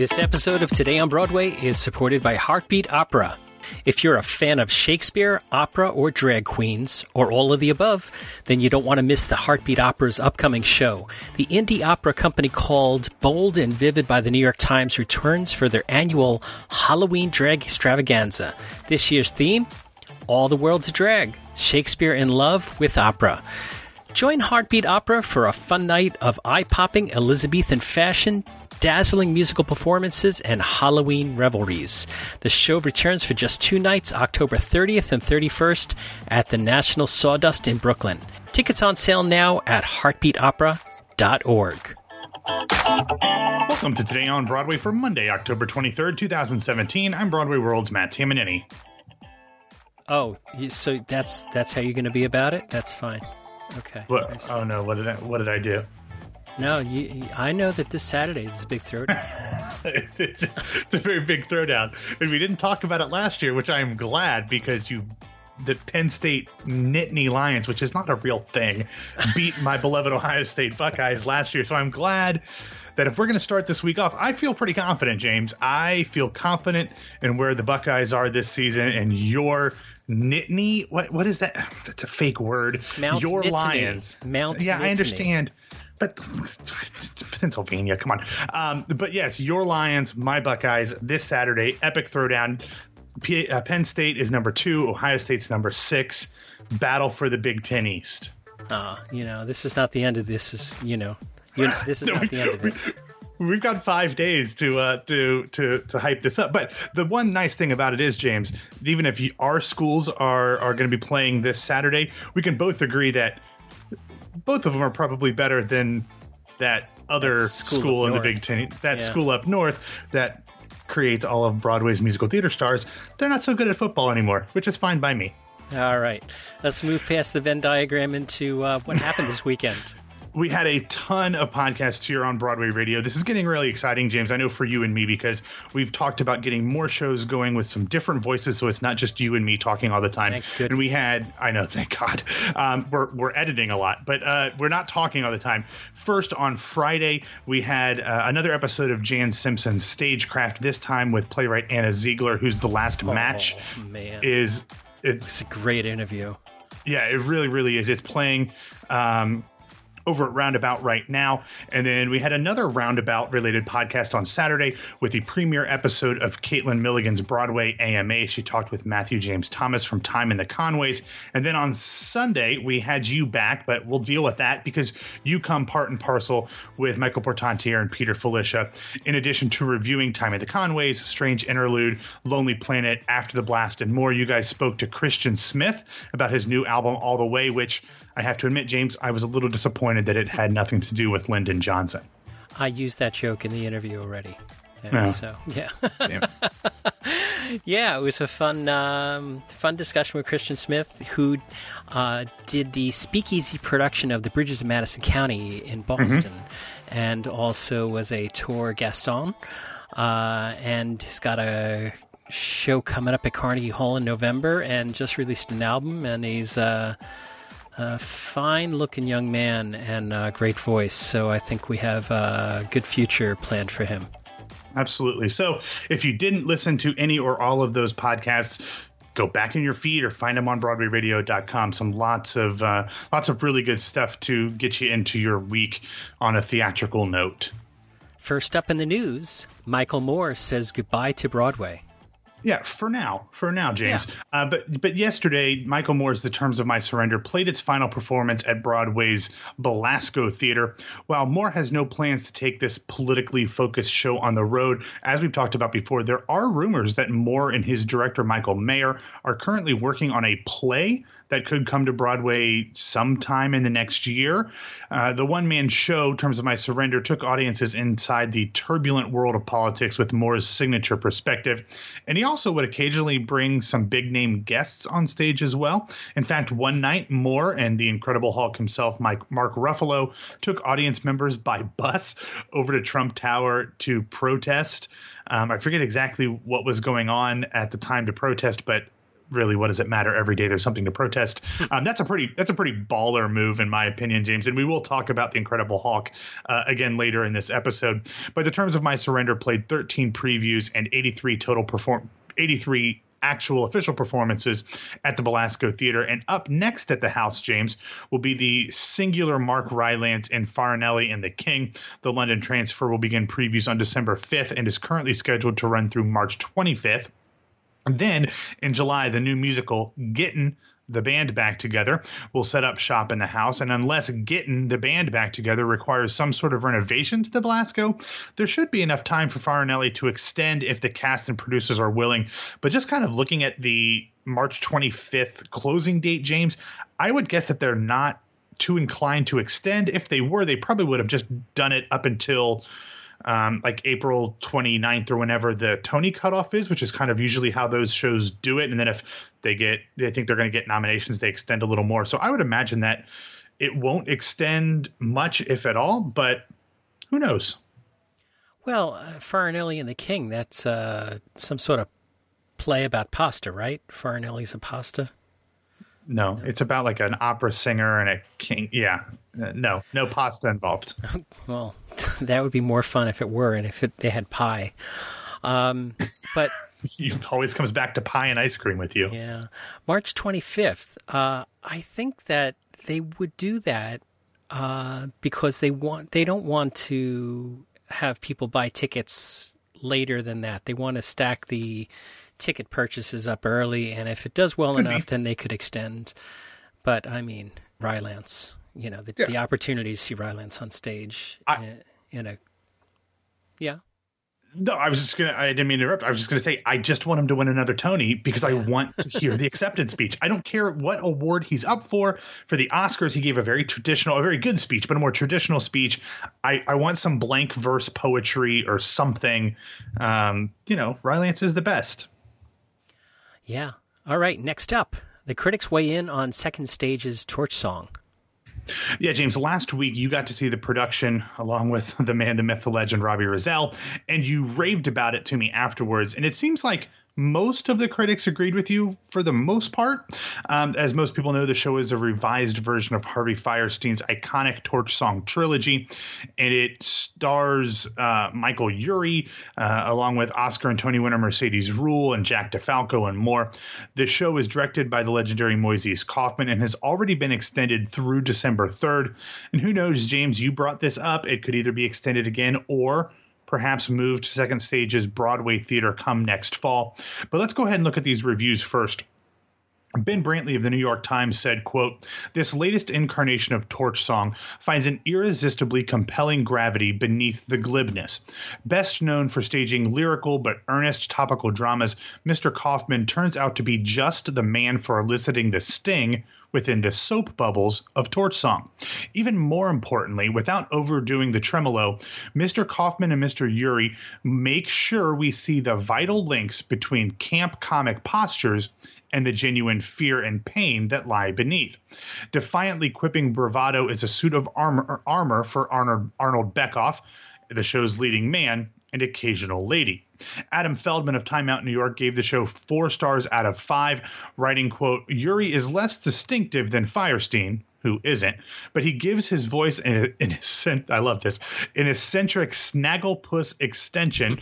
This episode of Today on Broadway is supported by Heartbeat Opera. If you're a fan of Shakespeare, opera, or drag queens, or all of the above, then you don't want to miss the Heartbeat Opera's upcoming show. The indie opera company called Bold and Vivid by the New York Times returns for their annual Halloween drag extravaganza. This year's theme All the World's a Drag Shakespeare in Love with Opera. Join Heartbeat Opera for a fun night of eye popping Elizabethan fashion, dazzling musical performances, and Halloween revelries. The show returns for just two nights, October 30th and 31st, at the National Sawdust in Brooklyn. Tickets on sale now at heartbeatopera.org. Welcome to Today on Broadway for Monday, October 23rd, 2017. I'm Broadway World's Matt Tamanini. Oh, so that's that's how you're going to be about it? That's fine. Okay. What, oh no! What did I? What did I do? No, you, I know that this Saturday is a big throwdown. it's, it's, a very big throwdown, and we didn't talk about it last year, which I am glad because you, the Penn State Nittany Lions, which is not a real thing, beat my beloved Ohio State Buckeyes last year. So I'm glad that if we're going to start this week off, I feel pretty confident, James. I feel confident in where the Buckeyes are this season, and your Nittany. What what is that? That's a fake word. Mount your Nittany. Lions. Mount yeah, Nittany. I understand. But Pennsylvania, come on. Um, but yes, your Lions, my Buckeyes, this Saturday, epic throwdown. P- uh, Penn State is number two. Ohio State's number six. Battle for the Big Ten East. Uh, you know, this is not the end of this. Is you know, you, this is not the end of it. We've got five days to uh, to to to hype this up. But the one nice thing about it is, James, even if you, our schools are are going to be playing this Saturday, we can both agree that both of them are probably better than that other That school school, in the. Big Ten. That Yeah. school up north that creates all of Broadway's musical theater stars. They're not so good at football anymore, which is fine by me. All right, let's move past the Venn diagram into uh, what happened this weekend. We had a ton of podcasts here on Broadway Radio. This is getting really exciting, James. I know for you and me because we've talked about getting more shows going with some different voices, so it's not just you and me talking all the time. And we had, I know, thank God, um, we're we're editing a lot, but uh, we're not talking all the time. First on Friday, we had uh, another episode of Jan Simpson's Stagecraft. This time with playwright Anna Ziegler, who's the last match Oh, man, is. It, it's a great interview. yeah, it really, really is. It's playing um, over at Roundabout right now. And then we had another Roundabout related podcast on Saturday with the premiere episode of Caitlin Milligan's Broadway AMA. She talked with Matthew James Thomas from Time and the Conways. And then on Sunday, we had you back, but we'll deal with that because you come part and parcel with Michael Portantiere and Peter Filichia. In addition to reviewing Time and the Conways, Strange Interlude, Lonely Planet, After the Blast, and more, you guys spoke to Christian Smith about his new album, All the Way, which I have to admit, James, I was a little disappointed that it had nothing to do with Lyndon Johnson. I used that joke in the interview already. And Yeah. So yeah, yeah, it was a fun, um, fun discussion with Christian Smith, who uh, did the Speakeasy production of the Bridges of Madison County in Boston, and also was a tour Gaston, uh, and he's got a show coming up at Carnegie Hall in November, and just released an album, and he's. Uh, a fine looking young man and a great voice, so I think we have a good future planned for him. Absolutely. So if you didn't listen to any or all of those podcasts, go back in your feed or find them on broadwayradio.com some lots of uh, lots of really good stuff to get you into your week on a theatrical note First up in the news, Michael Moore says goodbye to Broadway. Yeah, for now, for now, James. Uh, but but yesterday, Michael Moore's "The Terms of My Surrender" played its final performance at Broadway's Belasco Theater. While Moore has no plans to take this politically focused show on the road, as we've talked about before, there are rumors that Moore and his director Michael Mayer are currently working on a play that could come to Broadway sometime in the next year. Uh, the one man show, Terms of My Surrender, took audiences inside the turbulent world of politics with Moore's signature perspective. And he also would occasionally bring some big name guests on stage as well. In fact, one night, Moore and the Incredible Hulk himself, Mike, Mark Ruffalo, took audience members by bus over to Trump Tower to protest. Um, I forget exactly what was going on at the time to protest, but really, what does it matter? Every day there's something to protest. Um, that's a pretty that's a pretty baller move in my opinion, James. And we will talk about the Incredible Hulk uh, again later in this episode. But the terms of my surrender played 13 previews and 83 total perform 83 actual official performances at the Belasco Theater. And up next at the house, James, will be the singular Mark Rylance and Farinelli and the King. The London transfer will begin previews on December 5th and is currently scheduled to run through March 25th. And then in July, the new musical Getting the band back together. We'll set up shop in the house. And unless getting the band back together requires some sort of renovation to the Belasco, there should be enough time for Farinelli to extend if the cast and producers are willing. But just kind of looking at the March 25th closing date, James, I would guess that they're not too inclined to extend. If they were, they probably would have just done it up until um, like April 29th or whenever the Tony cutoff is, which is kind of usually how those shows do it. And then if they get, they think they're going to get nominations, they extend a little more. So I would imagine that it won't extend much, if at all, but who knows? Well, uh, Farinelli and the King, that's uh, some sort of play about pasta, right? Farinelli's a pasta. No, no, it's about like an opera singer and a king. Yeah, uh, no, no pasta involved. well, that would be more fun if it were, and if it, they had pie. Um, but it always comes back to pie and ice cream with you. Yeah, March twenty fifth. Uh, I think that they would do that uh, because they want they don't want to have people buy tickets later than that. They want to stack the ticket purchases up early, and if it does well could enough, be. then they could extend. But I mean, Rylance, you know, the, yeah. the opportunity to see Rylance on stage I, in, a yeah. No, I was just gonna. I didn't mean to interrupt. I was just gonna say I just want him to win another Tony because I want to hear the acceptance speech. I don't care what award he's up for. For the Oscars, he gave a very traditional, a very good speech, but a more traditional speech. I, I want some blank verse poetry or something. Um, you know, Rylance is the best. Yeah. All right. Next up, the critics weigh in on Second Stage's Torch Song. Yeah, James, last week you got to see the production along with the man, the myth, the legend, Robbie Rozelle, and you raved about it to me afterwards. And it seems like most of the critics agreed with you for the most part. Um, as most people know, the show is a revised version of Harvey Fierstein's iconic Torch Song trilogy, and it stars uh, Michael Urie uh, along with Oscar and Tony winner Mercedes Ruehl and Jack DeFalco and more. The show is directed by the legendary Moises Kaufman and has already been extended through December 3rd. And who knows, James, you brought this up. It could either be extended again or perhaps move to second stage's Broadway theater come next fall. But let's go ahead and look at these reviews first. Ben Brantley of the New York Times said, quote, This latest incarnation of Torch Song finds an irresistibly compelling gravity beneath the glibness. Best known for staging lyrical but earnest topical dramas, Mr. Kaufman turns out to be just the man for eliciting the sting within the soap bubbles of Torch Song. Even more importantly, without overdoing the tremolo, Mr. Kaufman and Mr. Urie make sure we see the vital links between camp comic postures and the genuine fear and pain that lie beneath. Defiantly quipping bravado is a suit of armor, armor for Arnold, Arnold Beckoff, the show's leading man, and occasional lady. Adam Feldman of Time Out New York gave the show four stars out of five, writing, quote, Urie is less distinctive than Fierstein, who isn't, but he gives his voice in, in I love this, an eccentric snagglepuss extension,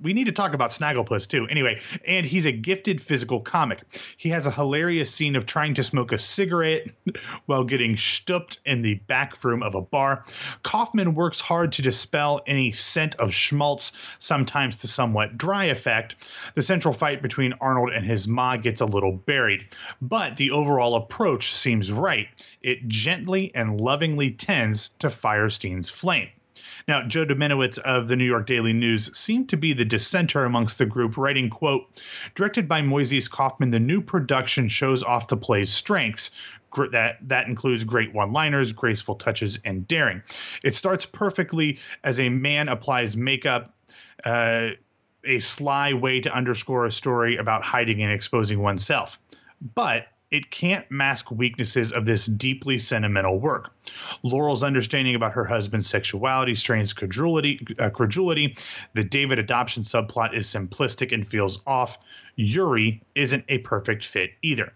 we need to talk about Snagglepuss too. Anyway, and he's a gifted physical comic. He has a hilarious scene of trying to smoke a cigarette while getting stooped in the back room of a bar. Kaufman works hard to dispel any scent of schmaltz, sometimes to somewhat dry effect. The central fight between Arnold and his ma gets a little buried, but the overall approach seems right. It gently and lovingly tends to Fierstein's flame. Now, Joe Dziemianowicz of the New York Daily News seemed to be the dissenter amongst the group, writing, quote, directed by Moises Kaufman, the new production shows off the play's strengths, that that includes great one-liners, graceful touches, and daring. It starts perfectly as a man applies makeup, uh, a sly way to underscore a story about hiding and exposing oneself. But it can't mask weaknesses of this deeply sentimental work. Laurel's understanding about her husband's sexuality strains credulity. Uh, credulity. The David adoption subplot is simplistic and feels off. Urie isn't a perfect fit either.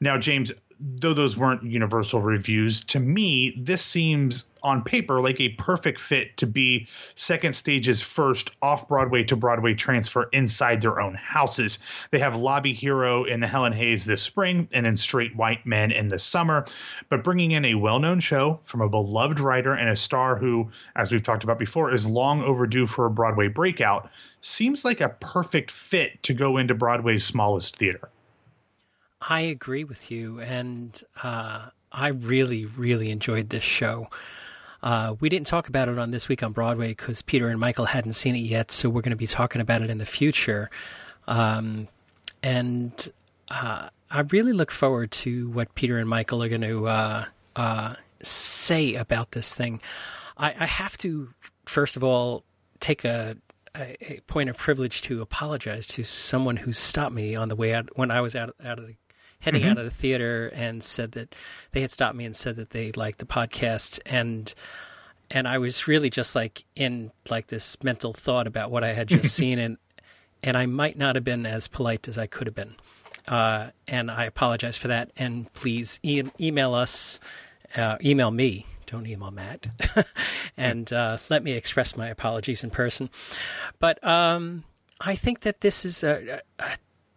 Now, James, though those weren't universal reviews, to me, this seems on paper like a perfect fit to be second stage's first off Broadway to Broadway transfer inside their own houses. They have Lobby Hero in the Helen Hayes this spring and then Straight White Men in the summer. But bringing in a well known show from a beloved writer and a star who, as we've talked about before, is long overdue for a Broadway breakout seems like a perfect fit to go into Broadway's smallest theater. I agree with you, and uh, I really, really enjoyed this show. Uh, we didn't talk about it on this week on Broadway because Peter and Michael hadn't seen it yet, so we're going to be talking about it in the future. Um, and uh, I really look forward to what Peter and Michael are going to uh, uh, say about this thing. I, I, have to, first of all, take a, a, a, point of privilege to apologize to someone who stopped me on the way out when I was out, out of the heading mm-hmm. out of the theater and said that they had stopped me and said that they liked the podcast and and I was really just like in like this mental thought about what I had just seen and and I might not have been as polite as I could have been. Uh, and I apologize for that. And please e- email us, uh, email me. Don't email Matt, and uh, let me express my apologies in person. But um, I think that this is a, a,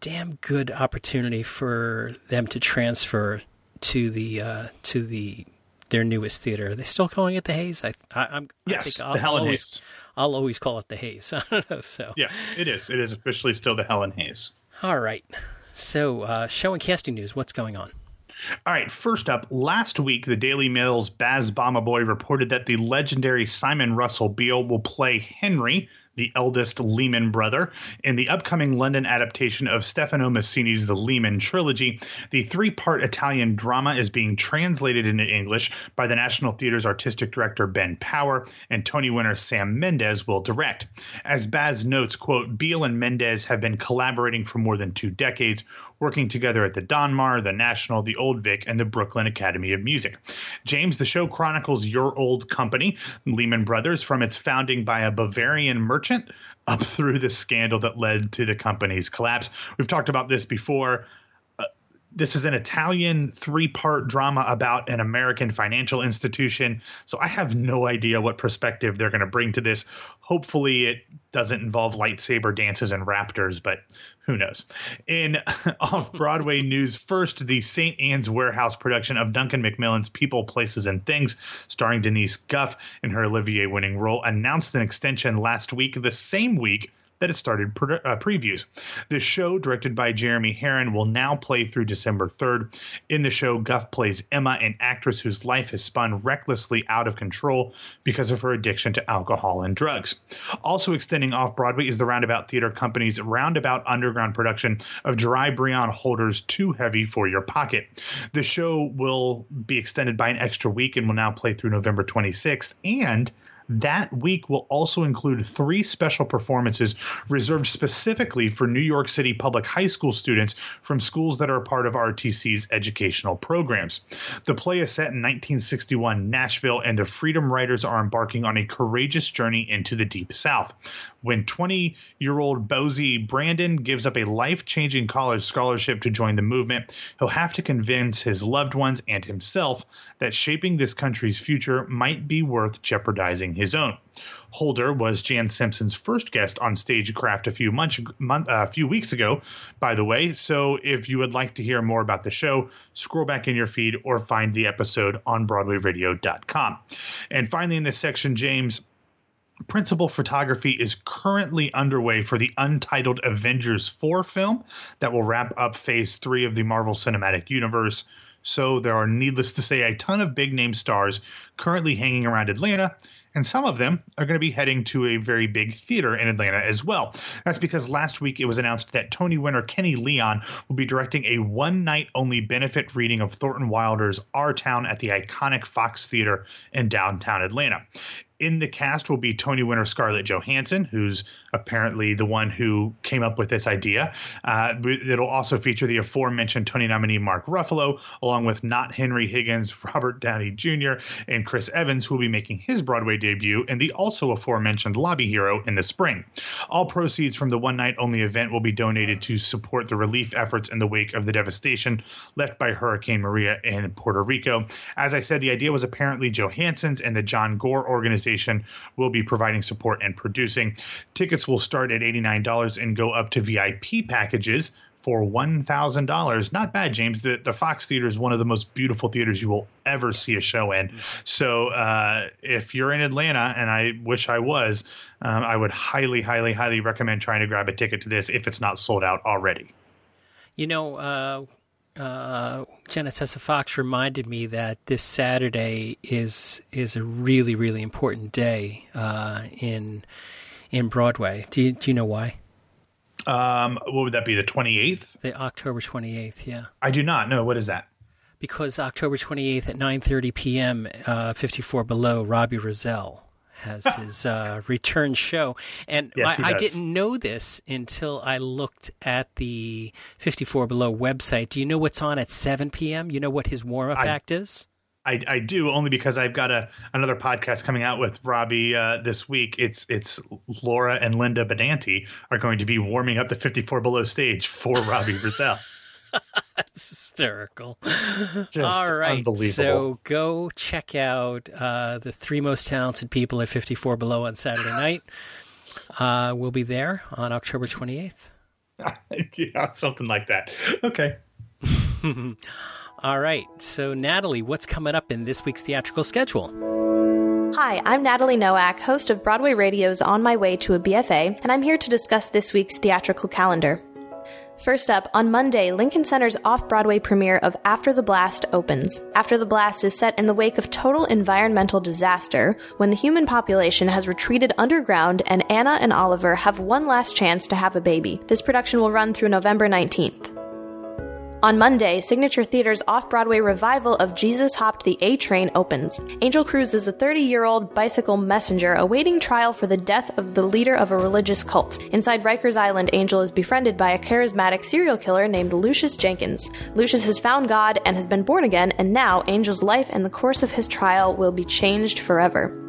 damn good opportunity for them to transfer to the uh, to the their newest theater. Are they still calling it the Hayes? I, I am yes, I I'll, the Helen always, Hayes. I'll always call it the Hayes. I don't know. So yeah, it is. It is officially still the Helen Hayes. All right. So uh, show and casting news. What's going on? All right, first up, last week, the Daily Mail's Baz Bamigboye reported that the legendary Simon Russell Beale will play Henry, the eldest Lehman brother. In the upcoming London adaptation of Stefano Massini's The Lehman Trilogy, the three part Italian drama is being translated into English by the National Theatre's artistic director Ben Power, and Tony winner Sam Mendes will direct. As Baz notes, quote, Beale and Mendes have been collaborating for more than two decades, working together at the Donmar, the National, the Old Vic, and the Brooklyn Academy of Music. James, the show chronicles your old company, Lehman Brothers, from its founding by a Bavarian merchant up through the scandal that led to the company's collapse. We've talked about this before uh, this is an Italian three part drama about an American financial institution. So I have no idea what perspective they're going to bring to this. Hopefully, it doesn't involve lightsaber dances and raptors, but who knows? In off Broadway news, first, the St. Ann's Warehouse production of Duncan Macmillan's People, Places, and Things, starring Denise Gough in her Olivier winning role, announced an extension last week, the same week that it started pre- uh, previews. The show, directed by Jeremy Herrin, will now play through December 3rd. In the show, Gough plays Emma, an actress whose life has spun recklessly out of control because of her addiction to alcohol and drugs. Also extending off Broadway is the Roundabout Theater Company's Roundabout Underground production of Jiréh Breon Holder's Too Heavy for Your Pocket. The show will be extended by an extra week and will now play through November 26th. And that week will also include three special performances reserved specifically for New York City public high school students from schools that are part of RTC's educational programs. The play is set in 1961 Nashville, and the Freedom Riders are embarking on a courageous journey into the Deep South. When 20 year old Bosie Brandon gives up a life changing college scholarship to join the movement, he'll have to convince his loved ones and himself that shaping this country's future might be worth jeopardizing his own. Holder was Jan Simpson's first guest on Stagecraft a few months, month, uh, a few weeks ago, by the way. So if you would like to hear more about the show, scroll back in your feed or find the episode on BroadwayRadio.com. And finally, in this section, James principal photography is currently underway for the untitled Avengers 4 film that will wrap up phase 3 of the Marvel Cinematic Universe. So there are, needless to say, a ton of big name stars currently hanging around Atlanta, and some of them are going to be heading to a very big theater in Atlanta as well. That's because last week it was announced that Tony winner Kenny Leon will be directing a one night only benefit reading of Thornton Wilder's Our Town at the iconic Fox Theater in downtown Atlanta. In the cast will be Tony winner Scarlett Johansson, who's apparently the one who came up with this idea. Uh, it'll also feature the aforementioned Tony nominee Mark Ruffalo, along with not Henry Higgins, Robert Downey Jr., and Chris Evans, who will be making his Broadway debut and the also aforementioned Lobby Hero in the spring. All proceeds from the one night only event will be donated to support the relief efforts in the wake of the devastation left by Hurricane Maria in Puerto Rico. As I said, the idea was apparently Johansson's, and the John Gore organization will be providing support and producing. Tickets will start at $89 and go up to VIP packages for $1,000. Not bad, James. The, the Fox Theater is one of the most beautiful theaters you will ever see a show in. So uh, if you're in Atlanta, and I wish I was, um, I would highly, highly, highly recommend trying to grab a ticket to this if it's not sold out already. You know, uh, uh, Jenna Tessa Fox reminded me that this Saturday is is a really really important day uh, in in Broadway. Do you, do you know why? Um, what would that be? The twenty eighth? The October twenty eighth. Yeah. I do not know. What is that? Because October twenty eighth at nine thirty p.m. Uh, Fifty four below Robbie Rozelle has his uh, return show. And yes, I, I, didn't know this until I looked at the 54 Below website. Do you know what's on at 7 p.m.? You know what his warm up act is? I, I, do only because I've got a another podcast coming out with Robbie uh, this week. It's it's Laura and Linda Benanti are going to be warming up the 54 Below stage for Robbie Rozelle. That's hysterical. Just All right. So go check out uh, the three most talented people at 54 Below on Saturday night. Uh, we'll be there on October 28th. yeah, something like that. Okay. All right. So, Natalie, what's coming up in this week's theatrical schedule? Hi, I'm Natalie Nowak, host of Broadway Radio's On My Way to a BFA, and I'm here to discuss this week's theatrical calendar. First up, on Monday, Lincoln Center's off Broadway premiere of After the Blast opens. After the Blast is set in the wake of total environmental disaster when the human population has retreated underground and Anna and Oliver have one last chance to have a baby. This production will run through November 19th. On Monday, Signature Theater's off Broadway revival of Jesus Hopped the A Train opens. Angel Cruz is a 30 year old bicycle messenger awaiting trial for the death of the leader of a religious cult. Inside Rikers Island, Angel is befriended by a charismatic serial killer named Lucius Jenkins. Lucius has found God and has been born again, and now Angel's life and the course of his trial will be changed forever.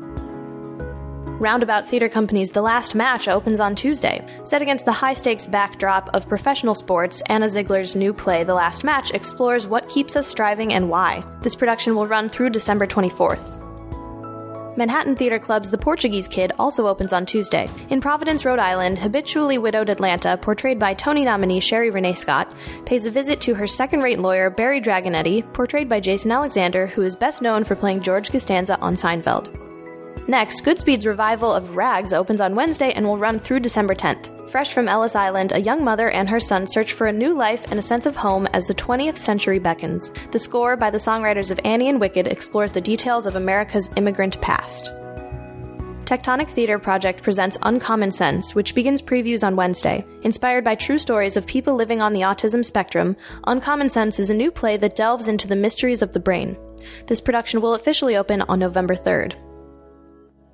Roundabout Theater Company's The Last Match opens on Tuesday. Set against the high stakes backdrop of professional sports, Anna Ziegler's new play, The Last Match, explores what keeps us striving and why. This production will run through December 24th. Manhattan Theater Club's The Portuguese Kid also opens on Tuesday. In Providence, Rhode Island, habitually widowed Atlanta, portrayed by Tony nominee Sherie Rene Scott, pays a visit to her second rate lawyer, Barry Dragonetti, portrayed by Jason Alexander, who is best known for playing George Costanza on Seinfeld. Next, Goodspeed's revival of Rags opens on Wednesday and will run through December 10th. Fresh from Ellis Island, a young mother and her son search for a new life and a sense of home as the 20th century beckons. The score by the songwriters of Annie and Wicked explores the details of America's immigrant past. Tectonic Theater Project presents Uncommon Sense, which begins previews on Wednesday. Inspired by true stories of people living on the autism spectrum, Uncommon Sense is a new play that delves into the mysteries of the brain. This production will officially open on November 3rd.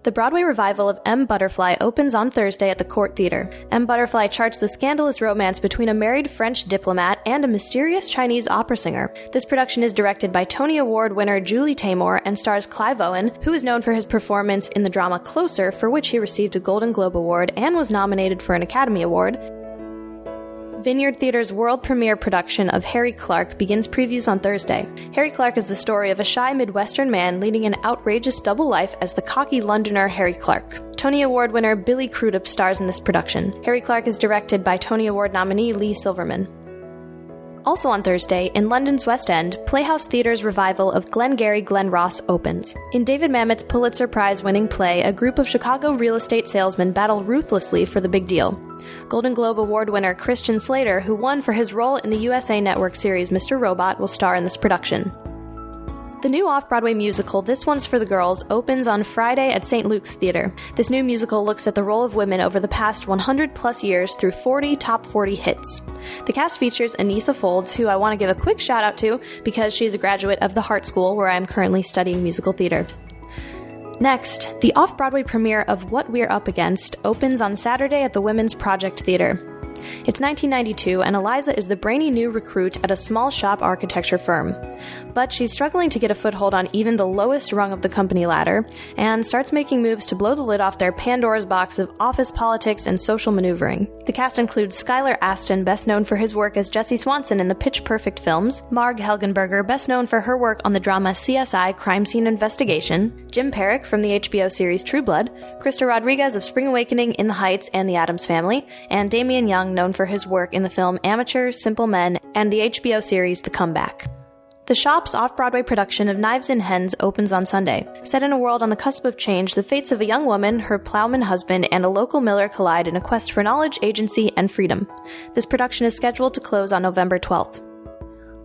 The Broadway revival of M. Butterfly opens on Thursday at the Cort Theater. M. Butterfly charts the scandalous romance between a married French diplomat and a mysterious Chinese opera singer. This production is directed by Tony Award winner Julie Taymor and stars Clive Owen, who is known for his performance in the drama Closer, for which he received a Golden Globe Award and was nominated for an Academy Award. Vineyard Theater's world premiere production of Harry Clark begins previews on Thursday. Harry Clark is the story of a shy Midwestern man leading an outrageous double life as the cocky Londoner Harry Clark. Tony Award winner Billy Crudup stars in this production. Harry Clark is directed by Tony Award nominee Leigh Silverman. Also on Thursday, in London's West End, Playhouse Theatre's revival of Glengarry Glen Ross opens. In David Mamet's Pulitzer Prize winning play, a group of Chicago real estate salesmen battle ruthlessly for the big deal. Golden Globe Award winner Christian Slater, who won for his role in the USA Network series Mr. Robot, will star in this production. The new off Broadway musical, This One's for the Girls, opens on Friday at St. Luke's Theater. This new musical looks at the role of women over the past 100 plus years through 40 top 40 hits. The cast features Aneesa Folds, who I want to give a quick shout out to because she's a graduate of the Hart School where I am currently studying musical theater. Next, the off Broadway premiere of What We're Up Against opens on Saturday at the Women's Project Theater. It's 1992, and Eliza is the brainy new recruit at a small shop architecture firm. But she's struggling to get a foothold on even the lowest rung of the company ladder, and starts making moves to blow the lid off their Pandora's box of office politics and social maneuvering. The cast includes Skylar Astin, best known for his work as Jesse Swanson in the Pitch Perfect films, Marg Helgenberger, best known for her work on the drama CSI Crime Scene Investigation, Jim Parrack from the HBO series True Blood, Krista Rodriguez of Spring Awakening, In the Heights, and The Addams Family, and Damian Young, known for his work in the film Amateur, Simple Men, and the HBO series The Comeback. The shop's off Broadway production of Knives in Hens opens on Sunday. Set in a world on the cusp of change, the fates of a young woman, her plowman husband, and a local miller collide in a quest for knowledge, agency, and freedom. This production is scheduled to close on November 12th.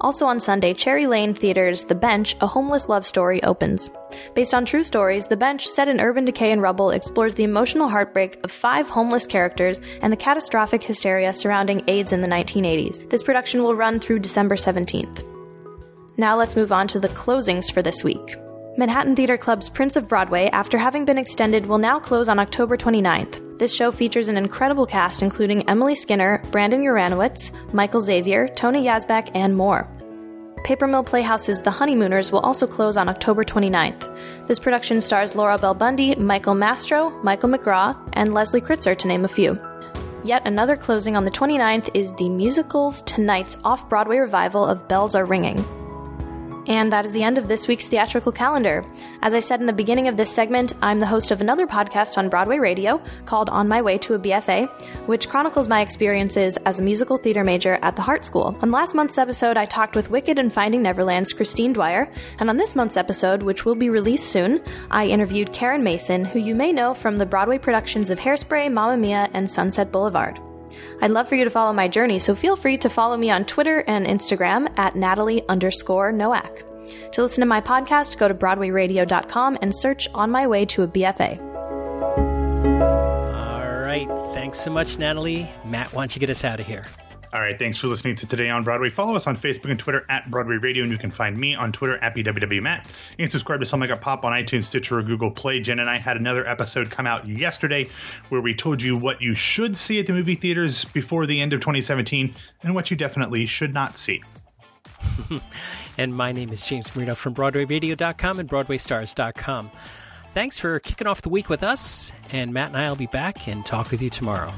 Also on Sunday, Cherry Lane Theater's The Bench, a homeless love story, opens. Based on true stories, The Bench, set in urban decay and rubble, explores the emotional heartbreak of five homeless characters and the catastrophic hysteria surrounding AIDS in the 1980s. This production will run through December 17th. Now let's move on to the closings for this week. Manhattan Theater Club's Prince of Broadway, after having been extended, will now close on October 29th. This show features an incredible cast including Emily Skinner, Brandon Uranowitz, Michael Xavier, Tony Yazbeck, and more. Paper Mill Playhouse's The Honeymooners will also close on October 29th. This production stars Laura Bell Bundy, Michael Mastro, Michael McGraw, and Leslie Kritzer, to name a few. Yet another closing on the 29th is the musical's Tonight's off Broadway revival of Bells Are Ringing. And that is the end of this week's theatrical calendar. As I said in the beginning of this segment, I'm the host of another podcast on Broadway Radio called On My Way to a BFA, which chronicles my experiences as a musical theater major at the Hart School. On last month's episode, I talked with Wicked and Finding Neverland's Christine Dwyer, and on this month's episode, which will be released soon, I interviewed Karen Mason, who you may know from the Broadway productions of Hairspray, Mamma Mia, and Sunset Boulevard. I'd love for you to follow my journey, so feel free to follow me on Twitter and Instagram at Natalie underscore Noack. To listen to my podcast, go to BroadwayRadio.com and search On My Way to a BFA. All right. Thanks so much, Natalie. Matt, why don't you get us out of here? All right, thanks for listening to Today on Broadway. Follow us on Facebook and Twitter at Broadway Radio, and you can find me on Twitter at BWWMatt. You can subscribe to Something Like a Pop on iTunes, Stitcher, or Google Play. Jen and I had another episode come out yesterday where we told you what you should see at the movie theaters before the end of 2017 and what you definitely should not see. and my name is James Marino from BroadwayRadio.com and BroadwayStars.com. Thanks for kicking off the week with us, and Matt and I will be back and talk with you tomorrow.